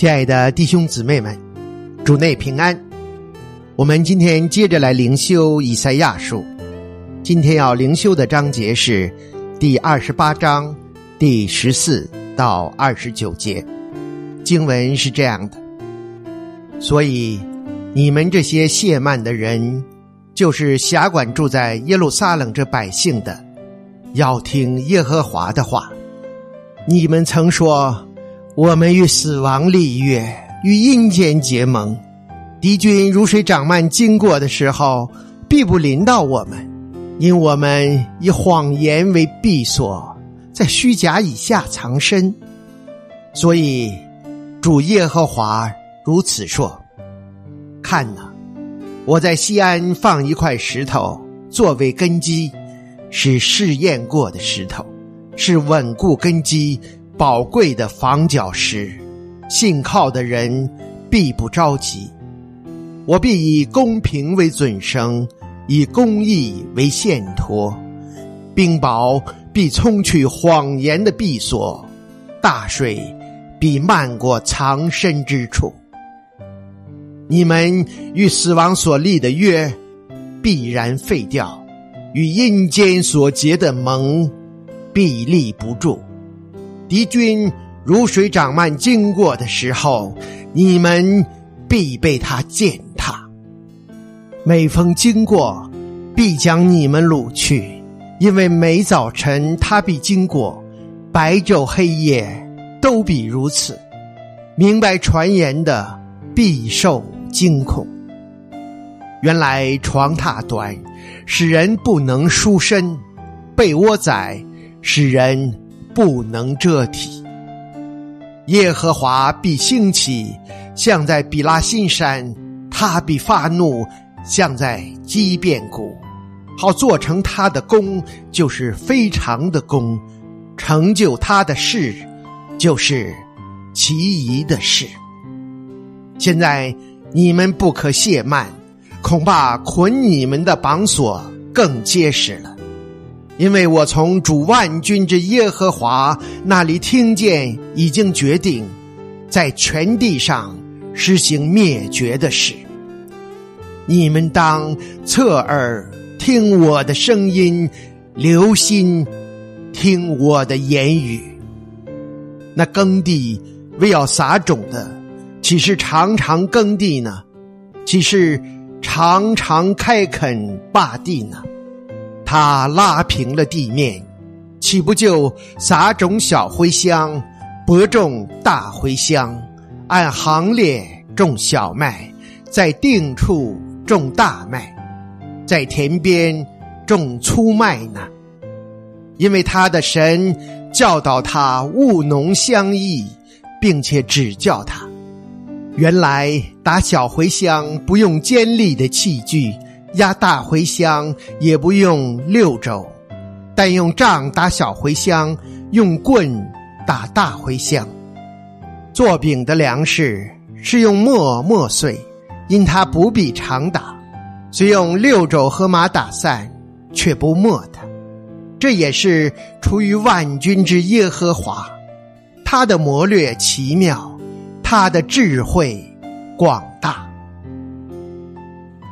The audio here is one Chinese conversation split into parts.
亲爱的弟兄姊妹们，主内平安。我们今天接着来灵修以赛亚书。今天要灵修的章节是第二十八章第十四到二十九节。经文是这样的：所以你们这些谢曼的人，就是辖管住在耶路撒冷这百姓的，要听耶和华的话。你们曾说。我们与死亡立约，与阴间结盟。敌军如水涨漫经过的时候，必不临到我们，因我们以谎言为避所，在虚假以下藏身。所以，主耶和华如此说：看哪，我在西安放一块石头作为根基，是试验过的石头，是稳固根基。宝贵的房角石，信靠的人必不着急。我必以公平为准绳，以公义为线托。冰雹必冲去谎言的闭锁，大水必漫过藏身之处。你们与死亡所立的约必然废掉，与阴间所结的盟必立不住。敌军如水涨漫经过的时候，你们必被他践踏；每逢经过，必将你们掳去，因为每早晨他必经过，白昼黑夜都必如此。明白传言的必受惊恐。原来床榻短，使人不能舒身；被窝窄，使人。不能遮体，耶和华必兴起，像在比拉新山；他必发怒，像在基变谷，好做成他的功，就是非常的功；成就他的事，就是奇异的事。现在你们不可懈慢，恐怕捆你们的绑索更结实了。因为我从主万军之耶和华那里听见，已经决定在全地上实行灭绝的事。你们当侧耳听我的声音，留心听我的言语。那耕地为要撒种的，岂是常常耕地呢？岂是常常开垦霸地呢？他拉平了地面，岂不就撒种小茴香，播种大茴香，按行列种小麦，在定处种大麦，在田边种粗麦呢？因为他的神教导他务农相益，并且指教他，原来打小茴香不用尖利的器具。压大茴香也不用六轴，但用杖打小茴香，用棍打大茴香。做饼的粮食是用磨磨碎，因它不必常打；虽用六轴和马打散，却不磨它。这也是出于万军之耶和华，他的谋略奇妙，他的智慧广大。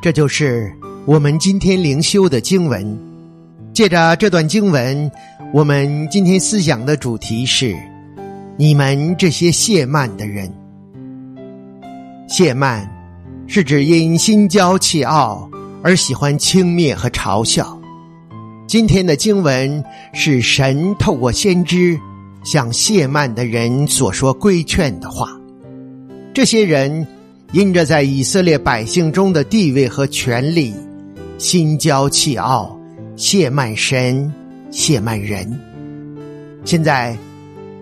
这就是。我们今天灵修的经文，借着这段经文，我们今天思想的主题是：你们这些谢曼的人。谢曼是指因心骄气傲而喜欢轻蔑和嘲笑。今天的经文是神透过先知向谢曼的人所说规劝的话。这些人因着在以色列百姓中的地位和权力。心骄气傲，亵慢神，亵慢人。现在，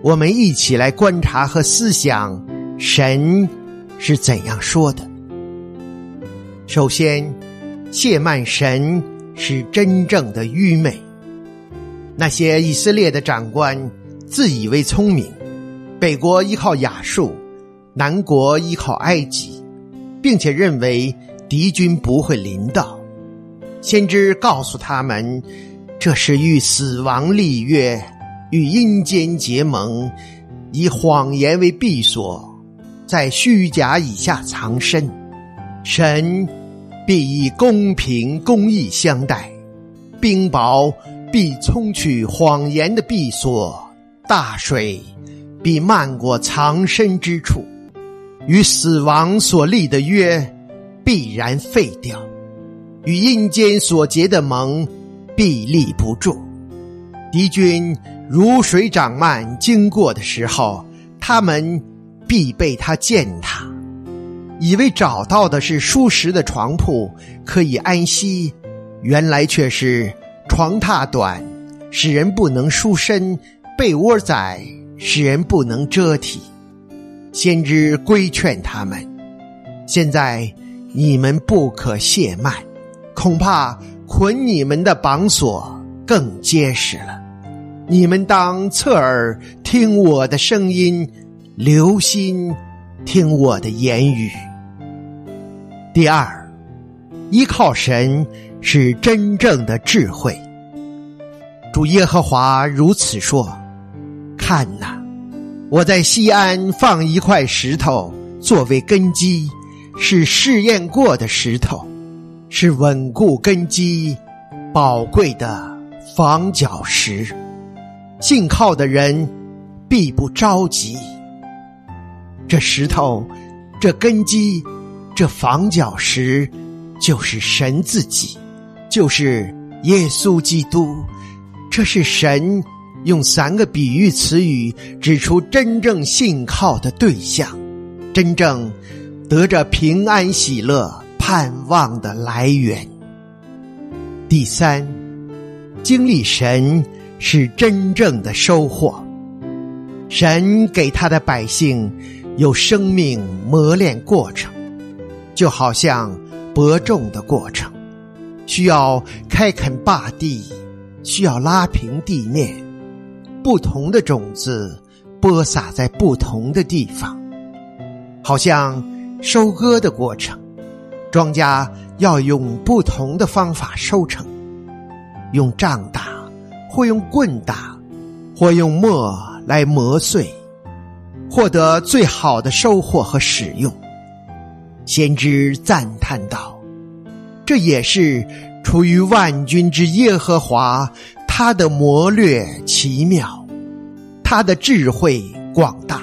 我们一起来观察和思想神是怎样说的。首先，亵慢神是真正的愚昧。那些以色列的长官自以为聪明，北国依靠亚述，南国依靠埃及，并且认为敌军不会临到。先知告诉他们，这是与死亡立约，与阴间结盟，以谎言为闭锁，在虚假以下藏身，神必以公平公义相待，冰雹必冲去谎言的闭锁，大水必漫过藏身之处，与死亡所立的约必然废掉，与阴间所结的盟必立不住。敌军如水涨漫经过的时候，他们必被他践踏，以为找到的是舒适的床铺可以安息，原来却是床榻短，使人不能舒身；被窝窄，使人不能遮体。先知规劝他们：现在你们不可懈慢，恐怕捆你们的绑索更结实了。你们当侧耳听我的声音，留心听我的言语。第二，依靠神是真正的智慧。主耶和华如此说：“看哪，我在西安放一块石头作为根基，是试验过的石头，是稳固根基、宝贵的防脚石。”信靠的人必不着急。这石头，这根基，这房角石，就是神自己，就是耶稣基督。这是神用三个比喻词语指出真正信靠的对象，真正得着平安喜乐盼望的来源。第三，经历神。是真正的收获。神给他的百姓有生命磨练过程，就好像播种的过程，需要开垦坝地，需要拉平地面，不同的种子播撒在不同的地方，好像收割的过程，庄稼要用不同的方法收成，用杖打。或用棍打，或用磨来磨碎，获得最好的收获和使用。先知赞叹道：“这也是出于万军之耶和华，他的谋略奇妙，他的智慧广大。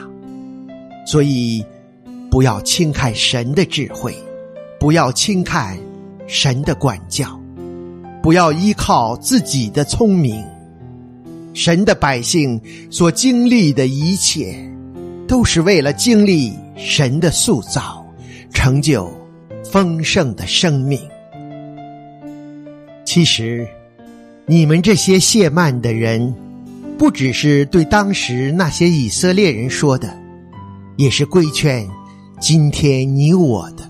所以，不要轻看神的智慧，不要轻看神的管教，不要依靠自己的聪明。”神的百姓所经历的一切，都是为了经历神的塑造，成就丰盛的生命。其实，你们这些谢曼的人，不只是对当时那些以色列人说的，也是规劝今天你我的。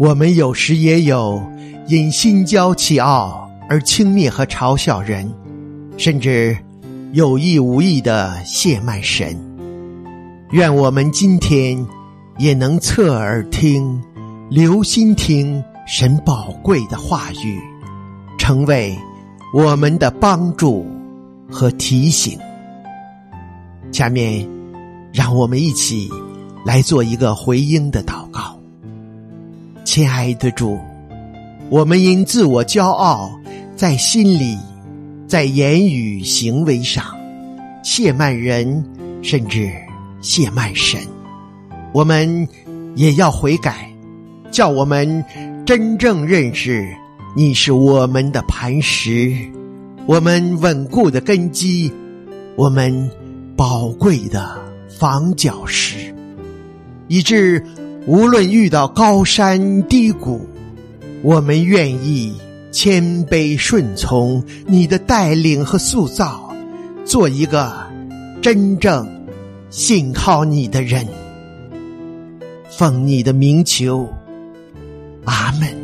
我们有时也有因心骄气傲而轻蔑和嘲笑人，甚至。有意无意的亵慢神，愿我们今天也能侧耳听，留心听神宝贵的话语，成为我们的帮助和提醒。下面，让我们一起来做一个回应的祷告。亲爱的主，我们因自我骄傲，在心里。在言语行为上，亵慢人，甚至亵慢神，我们也要悔改，叫我们真正认识你是我们的磐石，我们稳固的根基，我们宝贵的防脚石，以致无论遇到高山低谷，我们愿意。谦卑顺从你的带领和塑造，做一个真正信靠你的人。奉你的名求，阿门。